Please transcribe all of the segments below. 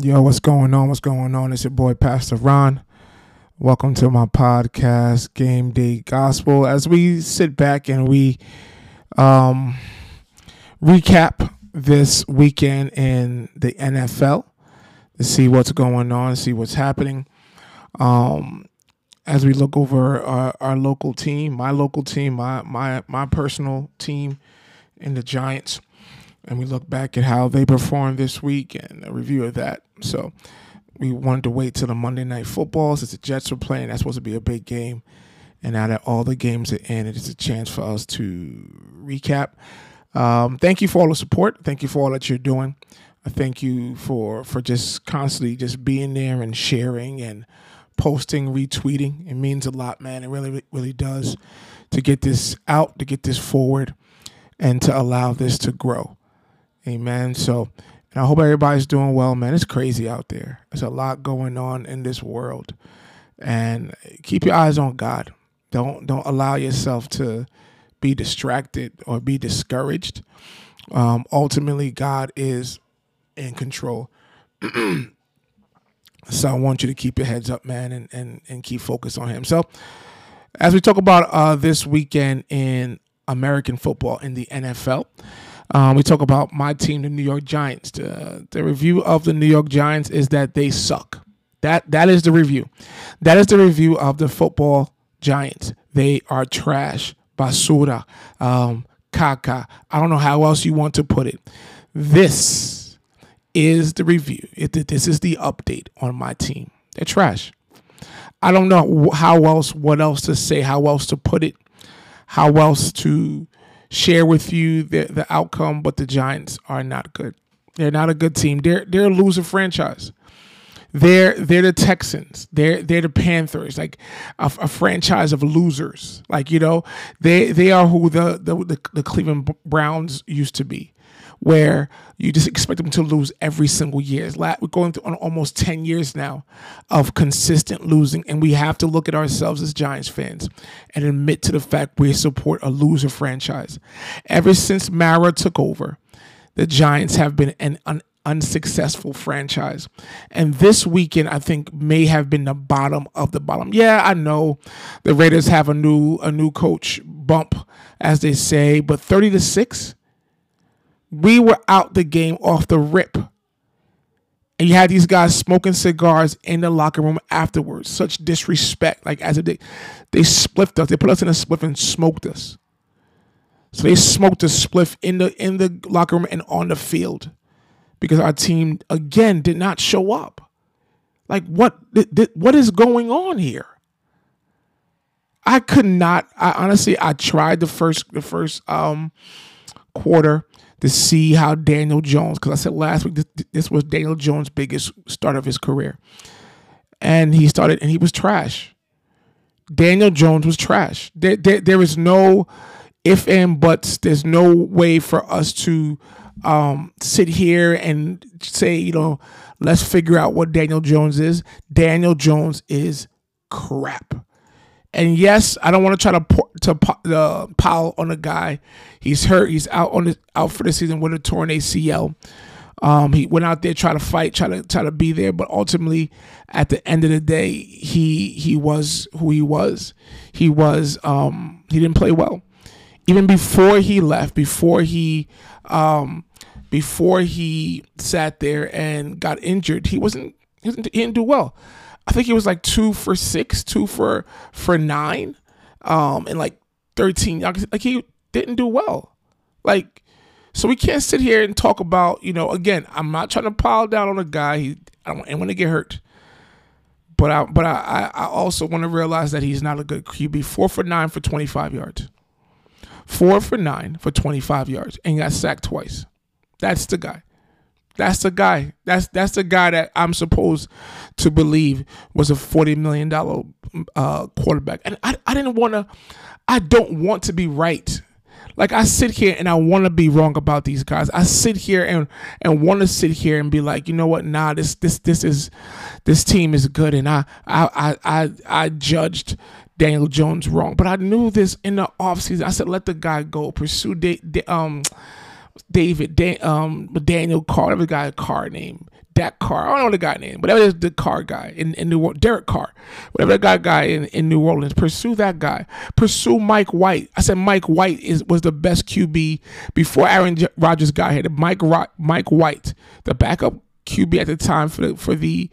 Yo, what's going on? What's going on? It's your boy Pastor Ron. Welcome to my podcast, Game Day Gospel. As we sit back and we um, recap this weekend in the NFL to see what's going on, see what's happening. Um, as we look over our, our local team, my local team, my my my personal team, in the Giants and we look back at how they performed this week and a review of that. So we wanted to wait till the Monday night football since the Jets were playing. That's supposed to be a big game. And now that all the games are in, it is a chance for us to recap. Um, thank you for all the support. Thank you for all that you're doing. I thank you for for just constantly just being there and sharing and posting, retweeting. It means a lot, man. It really, really does to get this out, to get this forward, and to allow this to grow. Amen. So, and I hope everybody's doing well, man. It's crazy out there. There's a lot going on in this world. And keep your eyes on God. Don't don't allow yourself to be distracted or be discouraged. Um, ultimately, God is in control. so I want you to keep your heads up, man, and and, and keep focused on Him. So, as we talk about uh, this weekend in American football in the NFL, um, we talk about my team, the New York Giants. The, the review of the New York Giants is that they suck. That that is the review. That is the review of the football Giants. They are trash. Basura, um, caca. I don't know how else you want to put it. This is the review. It, this is the update on my team. They're trash. I don't know how else, what else to say, how else to put it, how else to share with you the, the outcome, but the Giants are not good. They're not a good team. They're they're a loser franchise. They're they're the Texans. They're they're the Panthers. Like a, a franchise of losers. Like you know they they are who the the, the, the Cleveland Browns used to be where you just expect them to lose every single year. We're going through almost 10 years now of consistent losing, and we have to look at ourselves as Giants fans and admit to the fact we support a loser franchise. Ever since Mara took over, the Giants have been an, an unsuccessful franchise. And this weekend, I think, may have been the bottom of the bottom. Yeah, I know the Raiders have a new a new coach bump, as they say, but 30 to 6 we were out the game off the rip. And you had these guys smoking cigars in the locker room afterwards. Such disrespect. Like as a they, they spliffed us. They put us in a spliff and smoked us. So they smoked a spliff in the in the locker room and on the field because our team again did not show up. Like what what is going on here? I could not. I honestly I tried the first the first um quarter to see how Daniel Jones, because I said last week this, this, was Daniel Jones' biggest start of his career, and he started and he was trash. Daniel Jones was trash. There, there, there is no if and buts. There's no way for us to um, sit here and say, you know, let's figure out what Daniel Jones is. Daniel Jones is crap. And yes, I don't want to try to to uh, pile on a guy. He's hurt. He's out on the, out for the season with a torn ACL. Um, he went out there try to fight, try to try to be there, but ultimately, at the end of the day, he he was who he was. He was um, he didn't play well. Even before he left, before he um, before he sat there and got injured, he wasn't he, didn't do well. I think he was like two for six, two for for nine, um, and like thirteen. Like he didn't do well. Like, so we can't sit here and talk about you know. Again, I'm not trying to pile down on a guy. He I don't want to get hurt. But I but I, I also want to realize that he's not a good QB. Four for nine for 25 yards. Four for nine for 25 yards and got sacked twice. That's the guy. That's the guy. That's that's the guy that I'm supposed to believe was a forty million dollar uh, quarterback. And I I didn't want to. I don't want to be right. Like I sit here and I want to be wrong about these guys. I sit here and and want to sit here and be like, you know what? Nah, this this this is this team is good, and I I I I, I judged Daniel Jones wrong, but I knew this in the offseason. I said, let the guy go. Pursue de, de, um David, Dan, um, Daniel Carr, every guy a car name, Dak Carr. I don't know the guy name, whatever is the Carr guy in, in New Orleans, Derek Carr, whatever that guy guy in, in New Orleans. Pursue that guy. Pursue Mike White. I said Mike White is was the best QB before Aaron Rodgers got here. Mike Mike White, the backup QB at the time for the, for the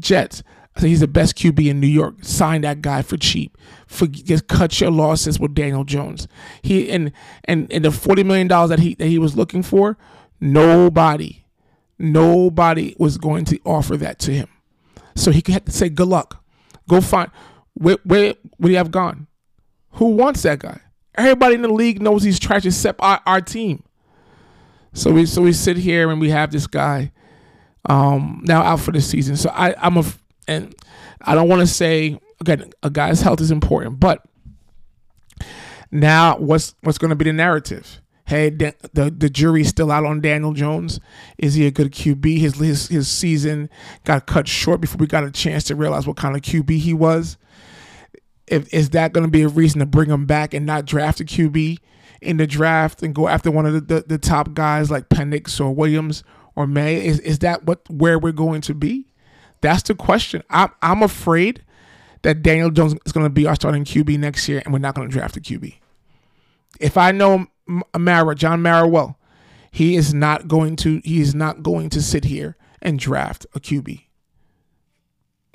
Jets. Said he's the best QB in New York. Sign that guy for cheap. For just cut your losses with Daniel Jones. He and and and the forty million dollars that he that he was looking for, nobody, nobody was going to offer that to him. So he had to say, "Good luck. Go find where where would he have gone? Who wants that guy? Everybody in the league knows he's trash except our, our team. So we so we sit here and we have this guy um, now out for the season. So I I'm a and I don't want to say again a guy's health is important, but now what's what's going to be the narrative? Hey, the, the the jury's still out on Daniel Jones. Is he a good QB? His his his season got cut short before we got a chance to realize what kind of QB he was. If is that going to be a reason to bring him back and not draft a QB in the draft and go after one of the, the, the top guys like Penix or Williams or Maye? Is is that what where we're going to be? That's the question. I'm I'm afraid that Daniel Jones is going to be our starting QB next year, and we're not going to draft a QB. If I know Mara, John Mara well, he is not going to he is not going to sit here and draft a QB,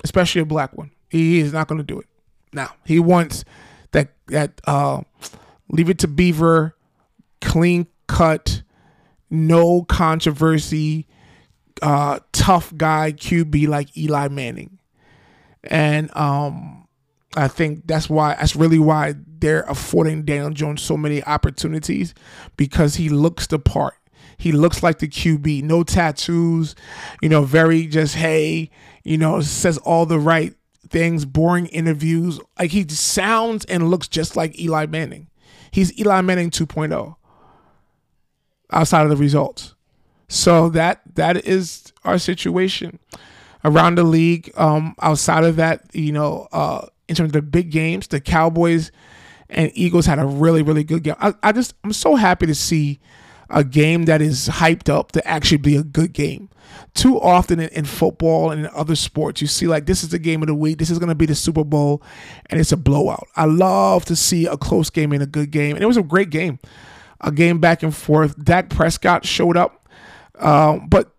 especially a black one. He is not going to do it. Now he wants that that uh, leave it to Beaver, clean cut, no controversy uh, tough guy QB like Eli Manning. And um, I think that's why that's really why they're affording Daniel Jones so many opportunities because he looks the part. He looks like the QB, no tattoos, you know, very just hey, you know, says all the right things, boring interviews. Like he sounds and looks just like Eli Manning. He's Eli Manning 2.0 outside of the results. So that that is our situation around the league. Um, outside of that, you know, uh, in terms of the big games, the Cowboys and Eagles had a really really good game. I, I just I'm so happy to see a game that is hyped up to actually be a good game. Too often in, in, football and in other sports, you see like this is the game of the week. This is going to be the Super Bowl, and it's a blowout. I love to see a close game and a good game, and it was a great game, a game back and forth. Dak Prescott showed up uh, but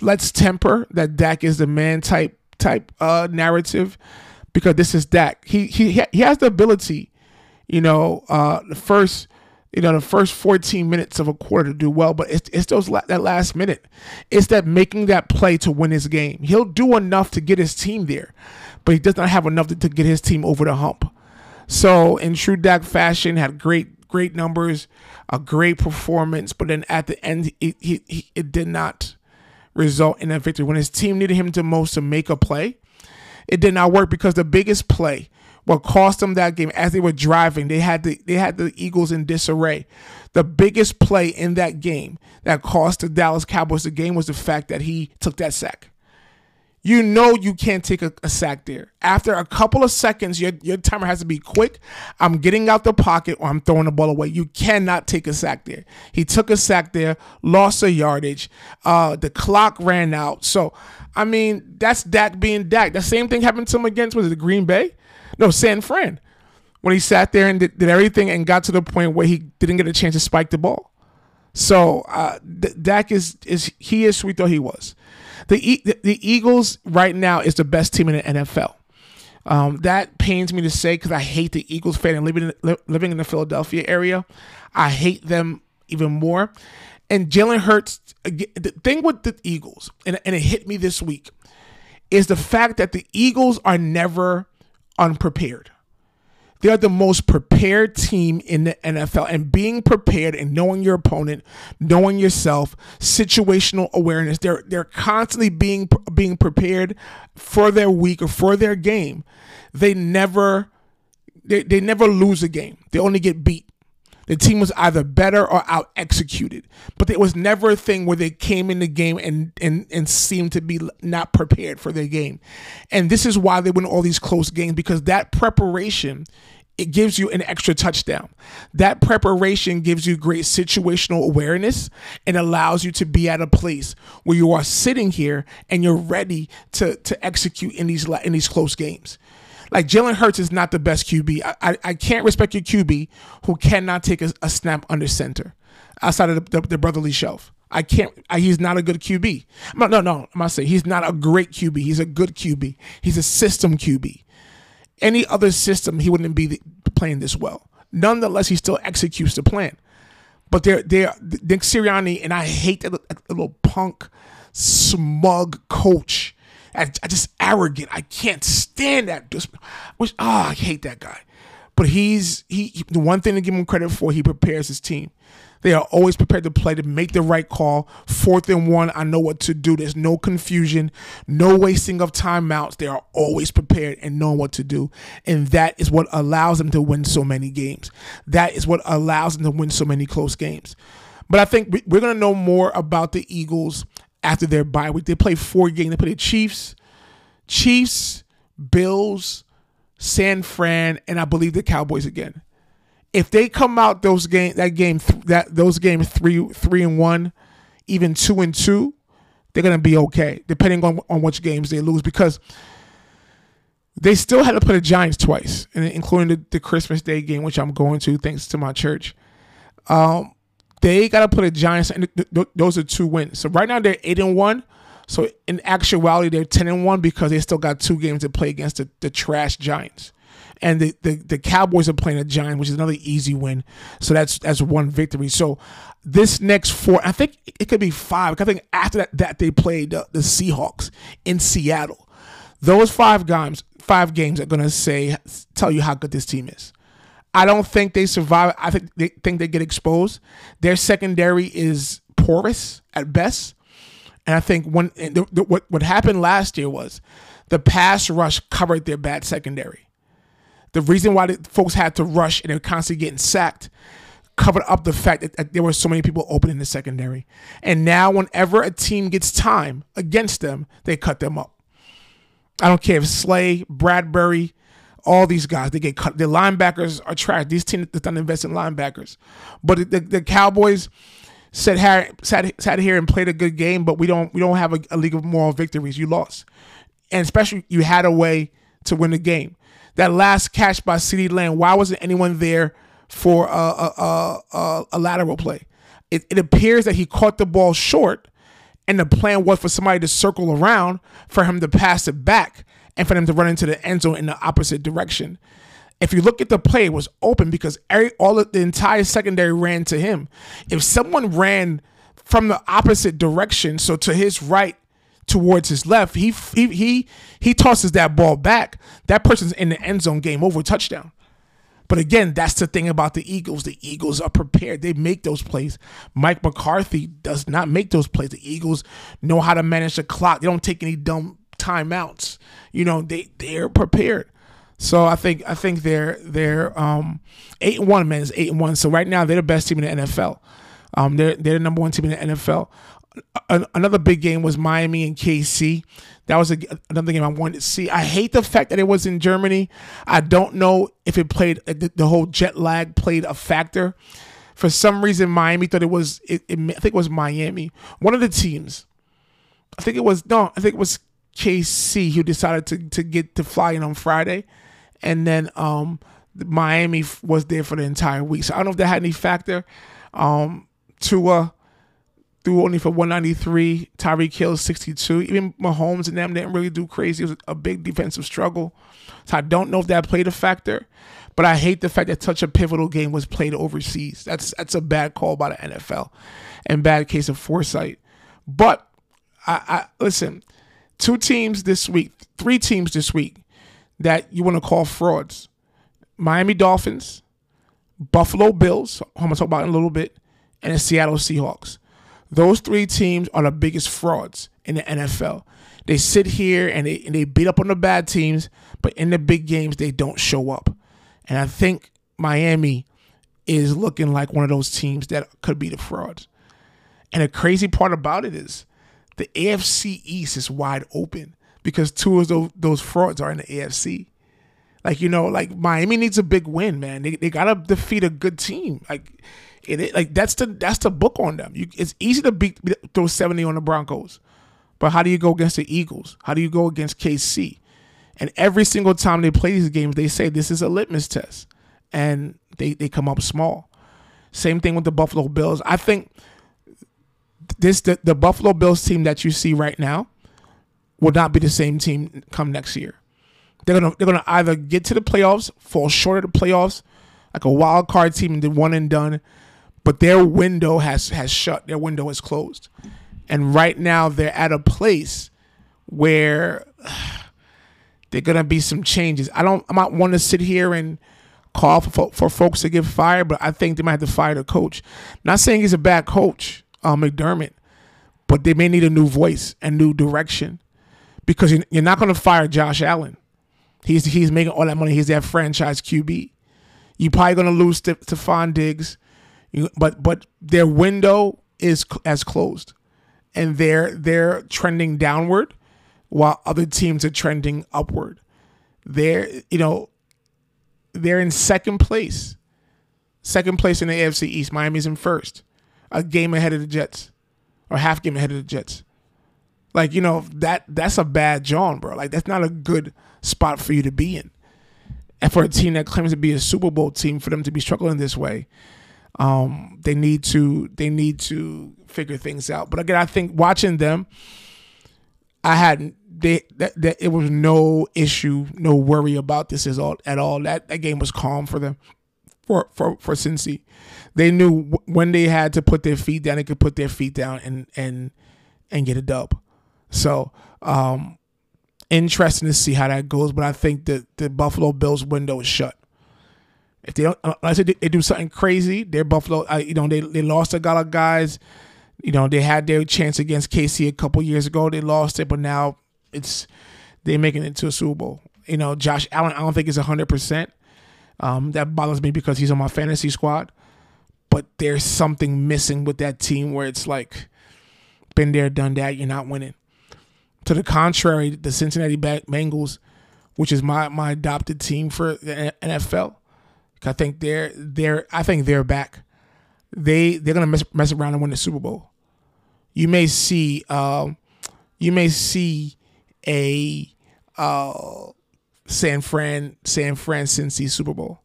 let's temper that Dak is the man type type uh, narrative because this is Dak. He he he has the ability, you know, uh, the first you know the first 14 minutes of a quarter to do well, but it's it's those that last minute. It's that making that play to win his game. He'll do enough to get his team there, but he does not have enough to, to get his team over the hump. So in true Dak fashion, had great great numbers, a great performance, but then at the end, it, it, it did not result in a victory. When his team needed him the most to make a play, it did not work because the biggest play, what cost them that game as they were driving, they had the they had the Eagles in disarray. The biggest play in that game that cost the Dallas Cowboys the game was the fact that he took that sack you know you can't take a, a, sack there. After a couple of seconds, your, your timer has to be quick. I'm getting out the pocket or I'm throwing the ball away. You cannot take a sack there. He took a sack there, lost a yardage. Uh, the clock ran out. So, I mean, that's Dak being Dak. The same thing happened to him against, was it Green Bay? No, San Fran. When he sat there and did, did everything and got to the point where he didn't get a chance to spike the ball. So, uh, Dak is, is, he is sweet though he was. The, the Eagles right now is the best team in the NFL. Um, that pains me to say because I hate the Eagles fan and living in, living in the Philadelphia area. I hate them even more. And Jalen Hurts, the thing with the Eagles, and, and it hit me this week, is the fact that the Eagles are never unprepared. They're the most prepared team in the NFL. And being prepared and knowing your opponent, knowing yourself, situational awareness, they're they're constantly being being prepared for their week or for their game. They never they, they never lose a game. They only get beat. The team was either better or out executed, but it was never a thing where they came in the game and, and, and seemed to be not prepared for their game. And this is why they win all these close games because that preparation it gives you an extra touchdown. That preparation gives you great situational awareness and allows you to be at a place where you are sitting here and you're ready to to execute in these in these close games. Like Jalen Hurts is not the best QB. I, I, I can't respect your QB who cannot take a, a snap under center outside of the, the, the brotherly shove. I can't. I, he's not a good QB. No, no, no. I'm not saying he's not a great QB. He's a good QB. He's a system QB. Any other system, he wouldn't be playing this well. Nonetheless, he still executes the plan. But they're they're Nick Sirianni, and I hate that little punk, smug coach. I, just arrogant. I can't stand that. Which oh, I hate that guy. But he's he. The one thing to give him credit for, he prepares his team. They are always prepared to play to make the right call. Fourth and one, I know what to do. There's no confusion, no wasting of timeouts. They are always prepared and know what to do. And that is what allows them to win so many games. That is what allows them to win so many close games. But I think we're going to know more about the Eagles after their bye week. They play four games. They play the Chiefs, Chiefs, Bills, San Fran, and I believe the Cowboys again if they come out those game that game that those games three three and one, even two and two, they're gonna be okay, depending on on which games they lose because they still had to play the Giants twice, including the, the Christmas Day game, which I'm going to thanks to my church. Um, they got to put a Giants, and th- th- those are two wins. So right now they're eight and one. So in actuality, they're ten and one because they still got two games to play against the, the trash Giants and the, the, the Cowboys are playing a Giant, which is another easy win. So that's that's one victory. So this next four, I think it could be five. I think after that, that they played the, the Seahawks in Seattle. Those five games, five games are gonna say tell you how good this team is. I don't think they survive. I think they think they get exposed. Their secondary is porous at best, and I think when the, the, what what happened last year was the pass rush covered their bad secondary. The reason why the folks had to rush and they're constantly getting sacked covered up the fact that, that there were so many people open in the secondary. And now, whenever a team gets time against them, they cut them up. I don't care if Slay, Bradberry, all these guys, they get cut. The linebackers are trash. These teams that don't invest in linebackers. But the, the Cowboys sat here, sat, sat here and played a good game, but we don't we don't have a, a league of moral victories. You lost. And especially you had a way to win the game that last catch by CeeDee Lamb, why wasn't anyone there for a, a, a, a lateral play? It, it appears that he caught the ball short, and the plan was for somebody to circle around for him to pass it back and for them to run into the end zone in the opposite direction. If you look at the play, it was open because every, all of the entire secondary ran to him. If someone ran from the opposite direction, so to his right towards his left, he he he he tosses that ball back. That person's in the end zone, game over, touchdown. But again, that's the thing about the Eagles. The Eagles are prepared. They make those plays. Mike McCarthy does not make those plays. The Eagles know how to manage the clock. They don't take any dumb timeouts. You know, they they're prepared. So I think I think they're they're um eight and one man is eight and one. So right now they're the best team in the NFL. Um, they're they're the number one team in the NFL another big game was Miami and KC. That was a, another game I wanted to see. I hate the fact that it was in Germany. I don't know if it played the, the whole jet lag played a factor. For some reason, Miami thought it was. It, it, I think it was Miami. One of the teams. I think it was no. I think it was KC who decided to to get to fly in on Friday, and then um, Miami was there for the entire week. So I don't know if that had any factor. Um, Tua threw only for 193. Tyreek Hill 62. Even Mahomes and them didn't really do crazy. It was a big defensive struggle. So I don't know if that played a factor. But I hate the fact that such a pivotal game was played overseas. That's that's a bad call by the NFL, and bad case of foresight. But I, I listen. Two teams this week, three teams this week that you want to call frauds: Miami Dolphins, Buffalo Bills. I'm gonna talk about in a little bit, and the Seattle Seahawks. Those three teams are the biggest frauds in the NFL. They sit here and they, and they beat up on the bad teams, but in the big games, they don't show up. And I think Miami is looking like one of those teams that could be the frauds. And the crazy part about it is the AFC East is wide open because two of those, those frauds are in the AFC. Like you know, like Miami needs a big win, man. They, they gotta defeat a good team. Like it, like that's the that's the book on them. You, it's easy to beat throw seventy on the Broncos, but how do you go against the Eagles? How do you go against KC? And every single time they play these games, they say this is a litmus test, and they they come up small. Same thing with the Buffalo Bills. I think this the, the Buffalo Bills team that you see right now will not be the same team come next year. They're gonna they're gonna either get to the playoffs, fall short of the playoffs, like a wild card team, and one and done. But their window has has shut. Their window is closed, and right now they're at a place where they're gonna be some changes. I don't. I might want to sit here and call for for folks to get fired, but I think they might have to fire the coach. Not saying he's a bad coach, uh, McDermott, but they may need a new voice and new direction because you're not going to fire Josh Allen. He's he's making all that money. He's that franchise QB. You're probably going to lose to, to Diggs, but but their window is as closed, and they're they're trending downward, while other teams are trending upward. They're you know they're in second place, second place in the AFC East. Miami's in first, a game ahead of the Jets, or half game ahead of the Jets. Like you know that that's a bad John, bro. Like that's not a good spot for you to be in. And for a team that claims to be a Super Bowl team, for them to be struggling this way, um, they need to they need to figure things out. But again, I think watching them, I had they that, that it was no issue, no worry about this is all at all. That that game was calm for them, for for for Cincy. They knew when they had to put their feet down, they could put their feet down and and and get a dub. So um, interesting to see how that goes. But I think that the Buffalo Bills window is shut. If they don't, unless they, they do something crazy, they're Buffalo. Uh, you know, they they lost a lot of guys. You know, they had their chance against KC a couple years ago. They lost it, but now it's they're making it to a Super Bowl. You know, Josh Allen, I don't think is hundred um, percent. That bothers me because he's on my fantasy squad. But there's something missing with that team where it's like, been there, done that. You're not winning. To the contrary, the Cincinnati Bengals, which is my my adopted team for the NFL, I think they're they're I think they're back. They they're gonna mess, mess around and win the Super Bowl. You may see um, you may see a uh, San Fran San Fran Cincy Super Bowl.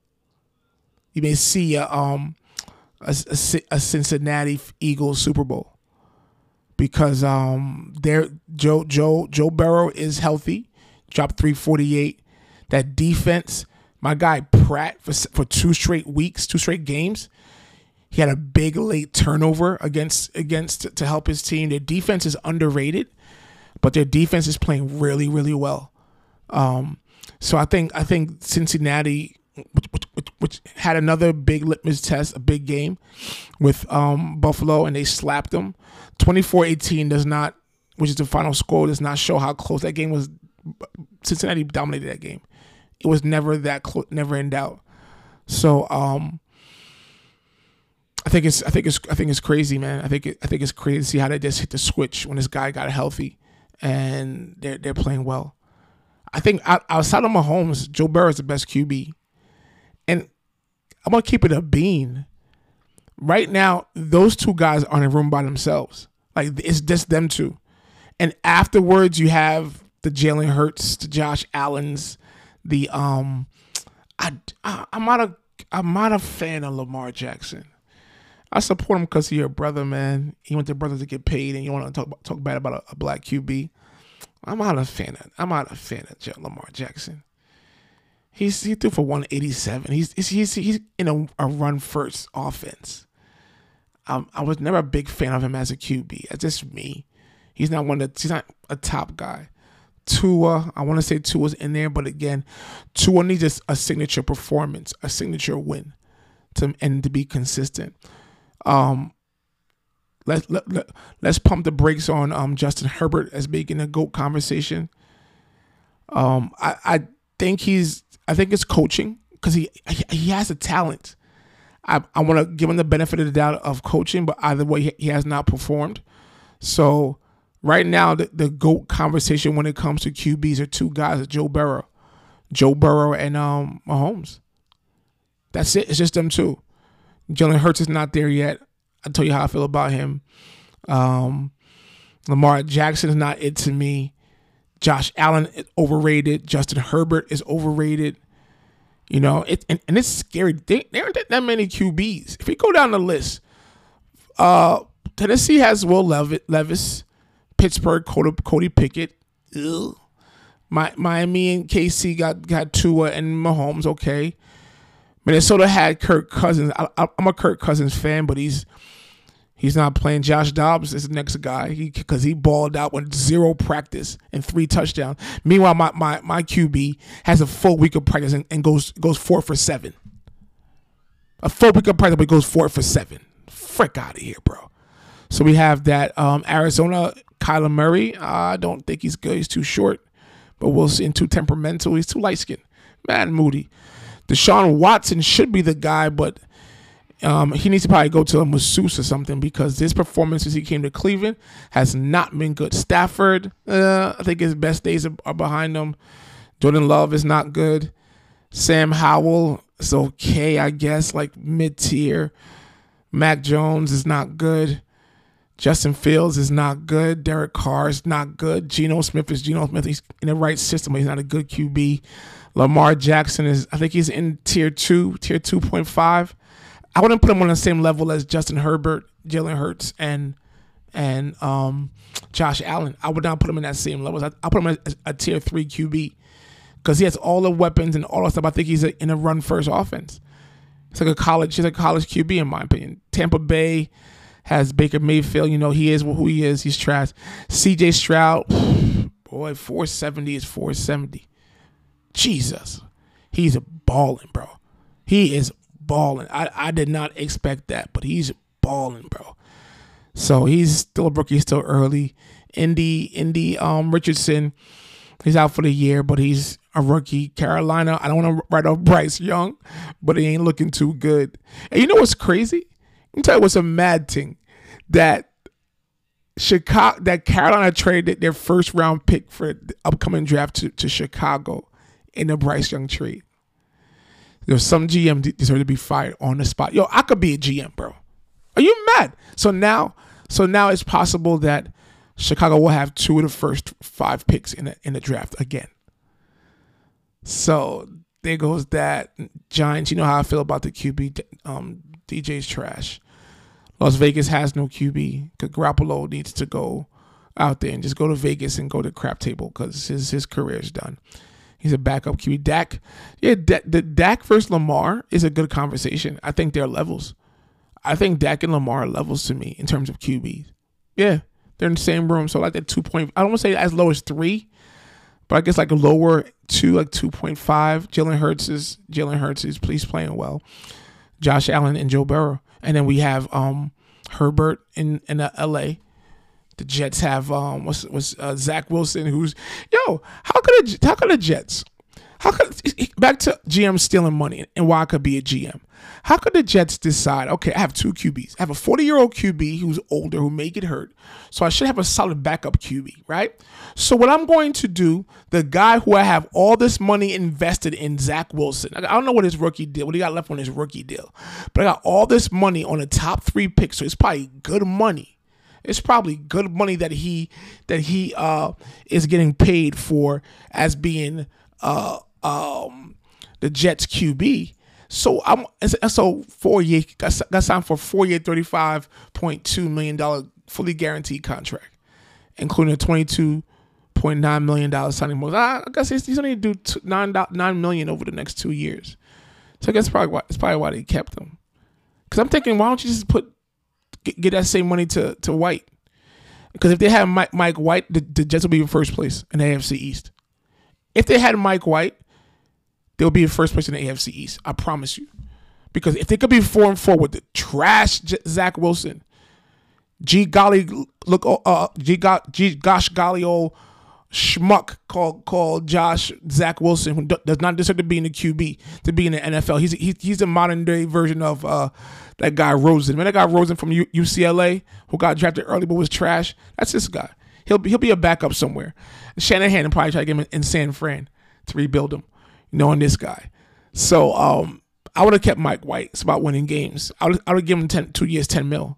You may see a um a, a, a Cincinnati Eagles Super Bowl because um there Joe Joe Joe Burrow is healthy, dropped 348. That defense, my guy Pratt for for two straight weeks, two straight games, he had a big late turnover against against to help his team. Their defense is underrated, but their defense is playing really really well. Um, so I think I think Cincinnati which, which, which, had another big litmus test, a big game with um, Buffalo, and they slapped them. 24-18 does not, which is the final score, does not show how close that game was. Cincinnati dominated that game. It was never that close, never in doubt. So um, I think it's I think it's I think it's crazy, man. I think it, I think it's crazy to see how they just hit the switch when this guy got healthy, and they're they're playing well. I think outside of Mahomes, Joe Burrow is the best QB and I'm gonna keep it a bean. Right now, those two guys are in a room by themselves. Like it's just them two. And afterwards, you have the Jalen Hurts, the Josh Allen's, the um, I, I I'm not a I'm not a fan of Lamar Jackson. I support him because he's your brother, man. He went to brothers to get paid, and you want to talk talk bad about a, a black QB. I'm not a fan of I'm not a fan of Lamar Jackson. He's he threw for 187. He's he's he's in a, a run first offense. Um, I was never a big fan of him as a QB. That's just me. He's not one that he's not a top guy. Tua, I want to say Tua's in there, but again, Tua needs a, a signature performance, a signature win, to and to be consistent. Um, let, let, let, let's pump the brakes on um Justin Herbert as making a GOAT conversation. Um, I, I think he's I think it's coaching because he he has a talent. I, I want to give him the benefit of the doubt of coaching, but either way, he has not performed. So right now, the, the GOAT conversation when it comes to QBs are two guys, Joe Burrow. Joe Burrow and um Mahomes. That's it. It's just them two. Jalen Hurts is not there yet. I'll tell you how I feel about him. Um, Lamar Jackson is not it to me. Josh Allen is overrated. Justin Herbert is overrated. You know, it and, and it's scary. They, there aren't that many QBs. If we go down the list, uh, Tennessee has Will Levis, Pittsburgh Cody, Pickett. Ugh. My, Miami and KC got got Tua and Mahomes. Okay, Minnesota had Kirk Cousins. I, am a Kirk Cousins fan, but he's He's not playing. Josh Dobbs is the next guy because he, he, balled out with zero practice and three touchdowns. Meanwhile, my, my, my QB has a full week of practice and, and goes goes four for seven. A full week of practice, but goes four for seven. Frick out of here, bro. So we have that um, Arizona Kyler Murray. I don't think he's good. He's too short, but we'll see. And too temperamental. He's too light skinned. Man, Moody. Deshaun Watson should be the guy, but um, he needs to probably go to a masseuse or something because this performance since he came to Cleveland has not been good. Stafford, uh, I think his best days are, are behind him. Jordan Love is not good. Sam Howell is okay, I guess, like mid tier. Mac Jones is not good. Justin Fields is not good. Derek Carr is not good. Geno Smith is Geno Smith. He's in the right system, but he's not a good QB. Lamar Jackson is, I think he's in tier two, tier 2.5. I wouldn't put him on the same level as Justin Herbert, Jalen Hurts, and and um, Josh Allen. I would not put him in that same level. I, I put him as a, tier three QB because he has all the weapons and all the stuff. I think he's a, in a run first offense. It's like a college. He's a college QB in my opinion. Tampa Bay has Baker Mayfield. You know he is who he is. He's trash. C.J. Stroud, boy, four seventy is four seventy. Jesus, he's a balling, bro. He is balling. I, I did not expect that, but he's balling, bro. So he's still a rookie, still early. Indy, Indy, um, Richardson, he's out for the year, but he's a rookie. Carolina, I don't want to write off Bryce Young, but he ain't looking too good. And you know what's crazy? Let me tell you what's a mad thing that Chicago, that Carolina traded their first round pick for the upcoming draft to, to Chicago in the Bryce Young trade. There's some GM deserve to be fired on the spot. Yo, I could be a GM, bro. Are you mad? So now, so now it's possible that Chicago will have two of the first five picks in the in the draft again. So there goes that. Giants, you know how I feel about the QB. Um, DJ's trash. Las Vegas has no QB. Garoppolo needs to go out there and just go to Vegas and go to crap table because his his career is done. He's a backup QB. Dak, yeah, D- the Dak versus Lamar is a good conversation. I think they're levels. I think Dak and Lamar are levels to me in terms of QBs. Yeah, they're in the same room. So like that two point, I don't want to say as low as three, but I guess like a lower two, like two point five. Jalen Hurts is Jalen Hurts is please playing well. Josh Allen and Joe Burrow, and then we have um Herbert in in uh, L.A. The Jets have um what's what's uh, Zach Wilson who's yo how could a, how could the Jets how could back to GM stealing money and why I could be a GM. How could the Jets decide? Okay, I have two QBs. I have a 40 year old QB who's older who may get hurt, so I should have a solid backup QB, right? So what I'm going to do, the guy who I have all this money invested in, Zach Wilson. I don't know what his rookie deal, what he got left on his rookie deal, but I got all this money on the top three picks, so it's probably good money it's probably good money that he that he uh, is getting paid for as being uh, um, the Jets QB. So I'm so four year got, signed for four year thirty five point two million dollar fully guaranteed contract, including a twenty two point nine million dollar signing bonus. I guess he's, he's only do two, nine nine million over the next two years. So I guess probably why it's probably why they kept him. Because I'm thinking, why don't you just put get, get that same money to to White. Because if they had Mike, Mike White, the, the Jets will be in first place in the AFC East. If they had Mike White, they'll be in first place in the AFC East. I promise you. Because if they could be four and four with the trash Zach Wilson, G golly look uh G, G gosh golly old schmuck called called Josh Zach Wilson, who does not deserve to be in the QB to be in the NFL. He's he, he's a modern day version of uh, that guy Rosen. Man, that guy Rosen from U- UCLA who got drafted early but was trash. That's this guy. He'll be, he'll be a backup somewhere. Shanahan will probably try to get him in, in San Fran to rebuild him. knowing this guy. So um, I would have kept Mike White. It's about winning games. I would I would give him 10, two years, ten mil,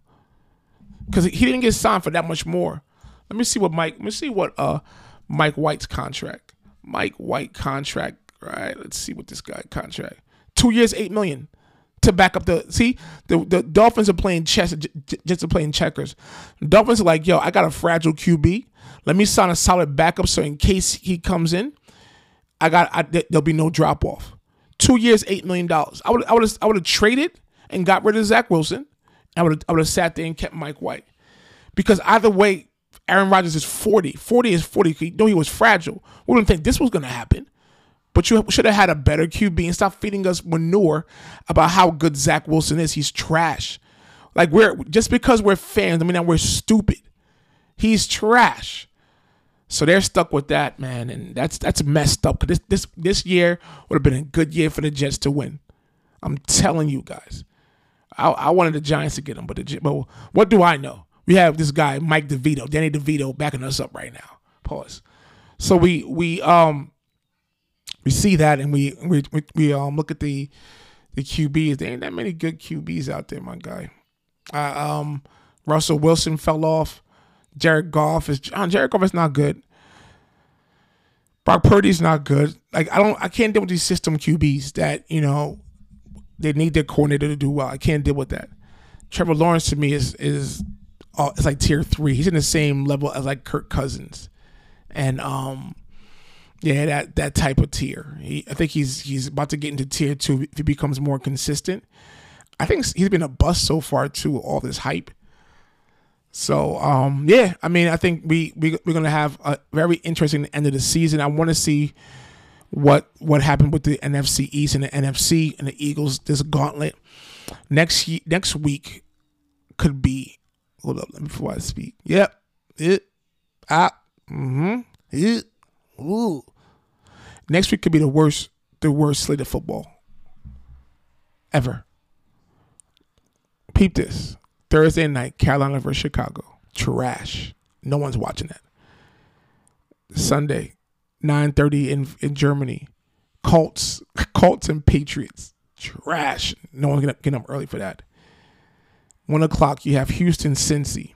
because he didn't get signed for that much more. Let me see what Mike. Let me see what uh Mike White's contract. Mike White contract. Right. Let's see what this guy contract. Two years, eight million to back up the see the the Dolphins are playing chess just to playing checkers. Dolphins are like, yo, I got a fragile QB. Let me sign a solid backup so in case he comes in, I got I, there'll be no drop off. Two years, eight million dollars. I would I would I would have traded and got rid of Zach Wilson. I would I would have sat there and kept Mike White because either way, Aaron Rodgers is forty. Forty is forty. You know he was fragile. We didn't think this was going to happen. But you should have had a better QB and stop feeding us manure about how good Zach Wilson is. He's trash. Like we're just because we're fans, I mean that we're stupid. He's trash. So they're stuck with that, man, and that's that's messed up. Cause this this this year would have been a good year for the Jets to win. I'm telling you guys. I, I wanted the Giants to get him, but the but what do I know? We have this guy Mike DeVito, Danny DeVito, backing us up right now. Pause. So we we um we see that and we we we, um look at the the QBs. There ain't that many good QBs out there, my guy. Uh, um, Russell Wilson fell off. Jared Goff is uh, Jared Goff is not good. Brock Purdy's not good. Like I don't I can't deal with these system QBs that, you know, they need their coordinator to do well. I can't deal with that. Trevor Lawrence to me is is uh, it's like tier three. He's in the same level as like Kirk Cousins. And um yeah, that that type of tier. He, I think he's he's about to get into tier two if he becomes more consistent. I think he's been a bust so far too. All this hype. So um, yeah, I mean, I think we, we we're gonna have a very interesting end of the season. I want to see what what happened with the NFC East and the NFC and the Eagles. This gauntlet next next week could be. Hold up, before I speak. Yep, it, ah, mm-hmm, it. Ooh. Next week could be the worst, the worst slate of football ever. Peep this. Thursday night, Carolina versus Chicago. Trash. No one's watching that. Sunday, 9.30 in, in Germany. Colts. Colts and Patriots. Trash. No one's getting up early for that. One o'clock, you have Houston, Cincy.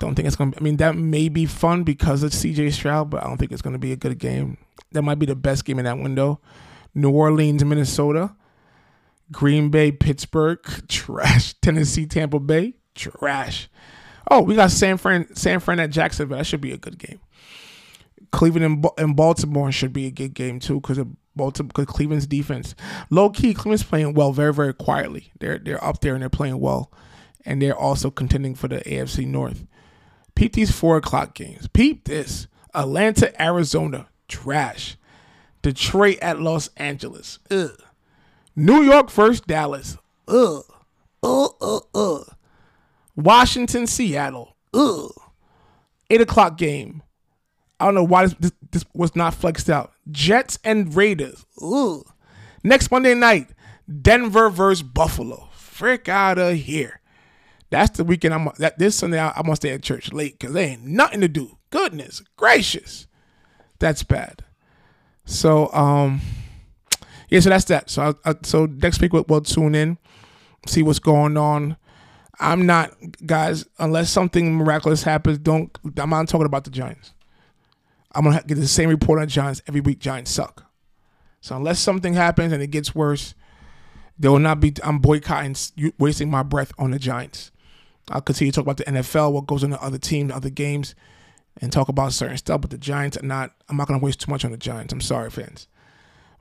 Don't think it's gonna. Be, I mean, that may be fun because of C.J. Stroud, but I don't think it's gonna be a good game. That might be the best game in that window. New Orleans, Minnesota, Green Bay, Pittsburgh, trash. Tennessee, Tampa Bay, trash. Oh, we got San Fran, San Fran at Jacksonville. That should be a good game. Cleveland and Baltimore should be a good game too because of because Cleveland's defense. Low key, Cleveland's playing well, very very quietly. They're they're up there and they're playing well, and they're also contending for the AFC North. Peep these four o'clock games. Peep this. Atlanta, Arizona, trash. Detroit at Los Angeles. Ugh. New York first, Dallas. Ugh. Ugh, ugh, ugh. Washington, Seattle. Ugh. Eight o'clock game. I don't know why this, this, this was not flexed out. Jets and Raiders. Ugh. Next Monday night, Denver versus Buffalo. Frick out of here. That's the weekend I'm that this Sunday I, am gonna stay at church late because there ain't nothing to do. Goodness gracious, that's bad. So um, yeah, so that's that. So I, I, so next week we'll, we'll tune in, see what's going on. I'm not guys unless something miraculous happens. Don't I'm not talking about the Giants. I'm gonna get the same report on Giants every week. Giants suck. So unless something happens and it gets worse, there will not be. I'm boycotting, wasting my breath on the Giants. I'll continue to talk about the NFL, what goes on the other teams, other games, and talk about certain stuff. But the Giants are not. I'm not to waste too much on the Giants. I'm sorry, fans.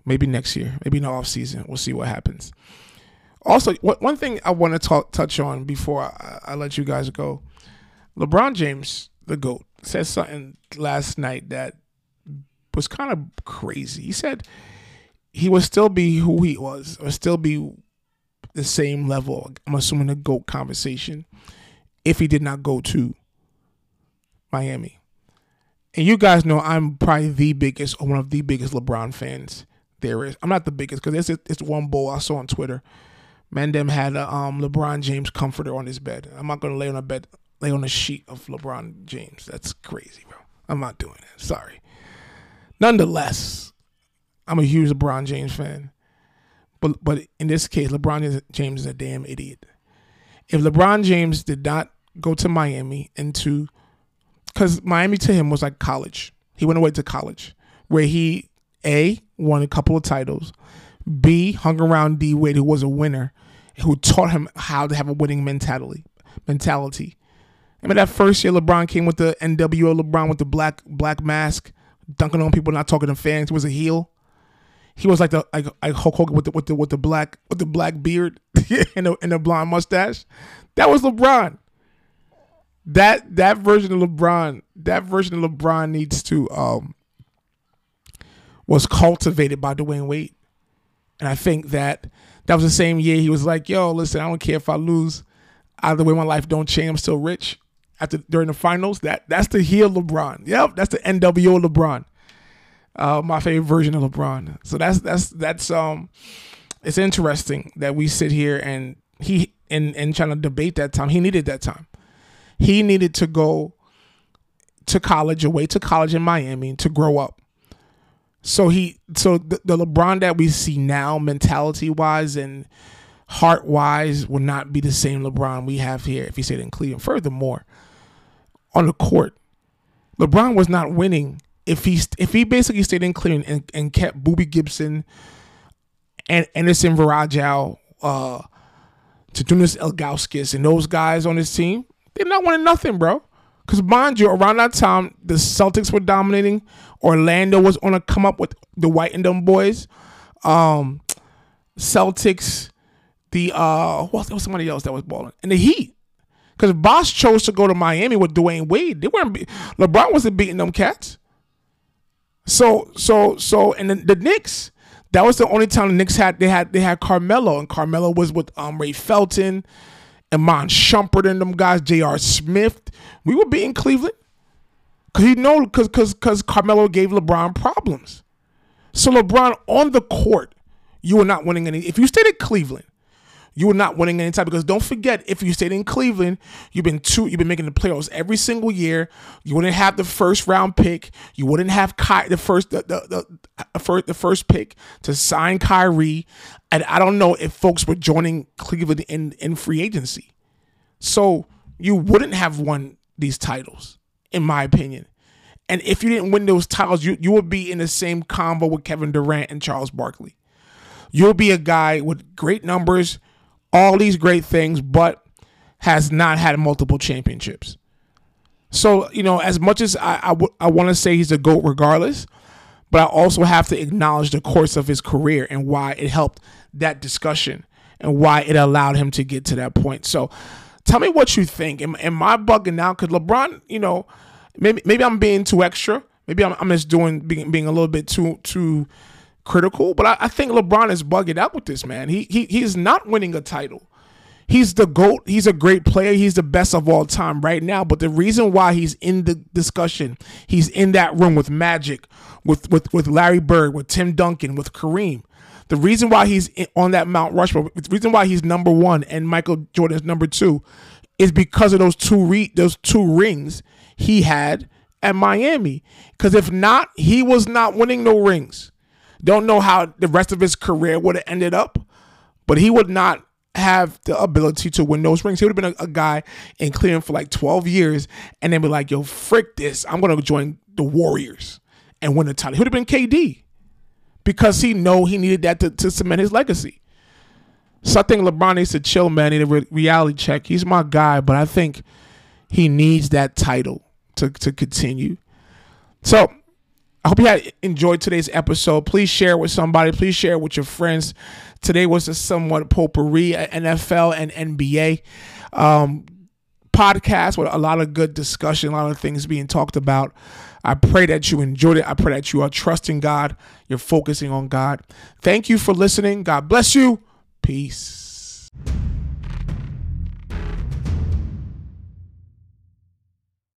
Maybe next year, maybe in the off season, we'll see what happens. Also, one thing I want to talk touch on before I, I let you guys go, LeBron James, the goat, said something last night that was kind of crazy. He said he would still be who he was, or still be the same level. I'm assuming the GOAT conversation if he did not go to Miami. And you guys know I'm probably the biggest or one of the biggest LeBron fans there is. I'm not the biggest because it's it's one bowl I saw on Twitter. Mandem had a um, LeBron James comforter on his bed. I'm not gonna lay on a bed, lay on a sheet of LeBron James. That's crazy, bro. I'm not doing it. Sorry. Nonetheless, I'm a huge LeBron James fan. But but in this case, LeBron James is a damn idiot. If LeBron James did not go to Miami and to because Miami to him was like college. He went away to college where he a won a couple of titles, b hung around D Wade who was a winner, who taught him how to have a winning mentality. Mentality. Remember that first year LeBron came with the NWO LeBron with the black black mask, dunking on people, not talking to fans. He was a heel. He was like the like, like Hulk Hogan with the with the with the black with the black beard and the and the blonde mustache. That was LeBron. That that version of LeBron, that version of LeBron needs to um was cultivated by Dwyane Wade. And I think that that was the same year he was like, "Yo, listen, I don't care if I lose. Either way, my life don't change. I'm still rich." After during the finals, that that's the heel LeBron. Yep, that's the NWO LeBron. Uh, my favorite version of LeBron. So that's that's that's um, it's interesting that we sit here and he and and trying to debate that time. He needed that time. He needed to go to college, away to college in Miami to grow up. So he, so the, the LeBron that we see now, mentality wise and heart wise, will not be the same LeBron we have here if he stayed in Cleveland. Furthermore, on the court, LeBron was not winning if he if he basically stayed in Cleveland and, and kept Boobie Gibson and Anderson Varejao, uh, Zydrunas Ilgauskas, and those guys on his team. They're not winning nothing, bro. Because mind you, around that time, the Celtics were dominating. Orlando was on a come up with the Dwight and Dumb boys. Um, Celtics, the uh, what was somebody else that was balling, and the Heat. Because Bosh chose to go to Miami with Dwyane Wade. They weren't. Be- LeBron wasn't beating them cats. So so so, and the, the Knicks. That was the only time the Knicks had they had they had Carmelo, and Carmelo was with um, Ray Felton, Iman Shumpert, and them guys. J.R. Smith. We were beating Cleveland. Cause he know because because because Carmelo gave LeBron problems. So LeBron on the court, you were not winning any. If you stayed at Cleveland, you were not winning any time because don't forget if you stayed in Cleveland, you've been two, you've been making the playoffs every single year. You wouldn't have the first round pick. You wouldn't have Ky, the first the, the, the first the first pick to sign Kyrie. And I don't know if folks were joining Cleveland in in free agency, so you wouldn't have won these titles in my opinion. And if you didn't win those titles, you, you would be in the same combo with Kevin Durant and Charles Barkley. You'll be a guy with great numbers, all these great things, but has not had multiple championships. So, you know, as much as I, I, w- I want to say he's a GOAT regardless, but I also have to acknowledge the course of his career and why it helped that discussion and why it allowed him to get to that point. So, tell me what you think. Am, am I bugging out? Because LeBron, you know, maybe maybe I'm being too extra. Maybe I'm, I'm just doing being, being a little bit too too critical. But I, I think LeBron is bugging out with this man. He he he's not winning a title. He's the GOAT. He's a great player. He's the best of all time right now. But the reason why he's in the discussion, he's in that room with Magic, with with, with Larry Bird, with Tim Duncan, with Kareem. The reason why he's on that Mount Rushmore, the reason why he's number one and Michael Jordan's number two, is because of those two re- those two rings he had at Miami. Because if not, he was not winning no rings. Don't know how the rest of his career would have ended up, but he would not have the ability to win those rings. He would have been a, a guy in Cleveland for like 12 years and then be like, yo, frick this. I'm going to join the Warriors and win the title. He would have been KD because he know he needed that to, to cement his legacy. So I think LeBron needs to chill, man. Need a re- reality check. He's my guy, but I think he needs that title to, to continue. So I hope you had enjoyed today's episode. Please share it with somebody. Please share it with your friends. Today was a somewhat potpourri NFL and NBA um, podcast with a lot of good discussion, a lot of things being talked about. I pray that you enjoyed it. I pray that you are trusting God. You're focusing on God. Thank you for listening. God bless you. Peace.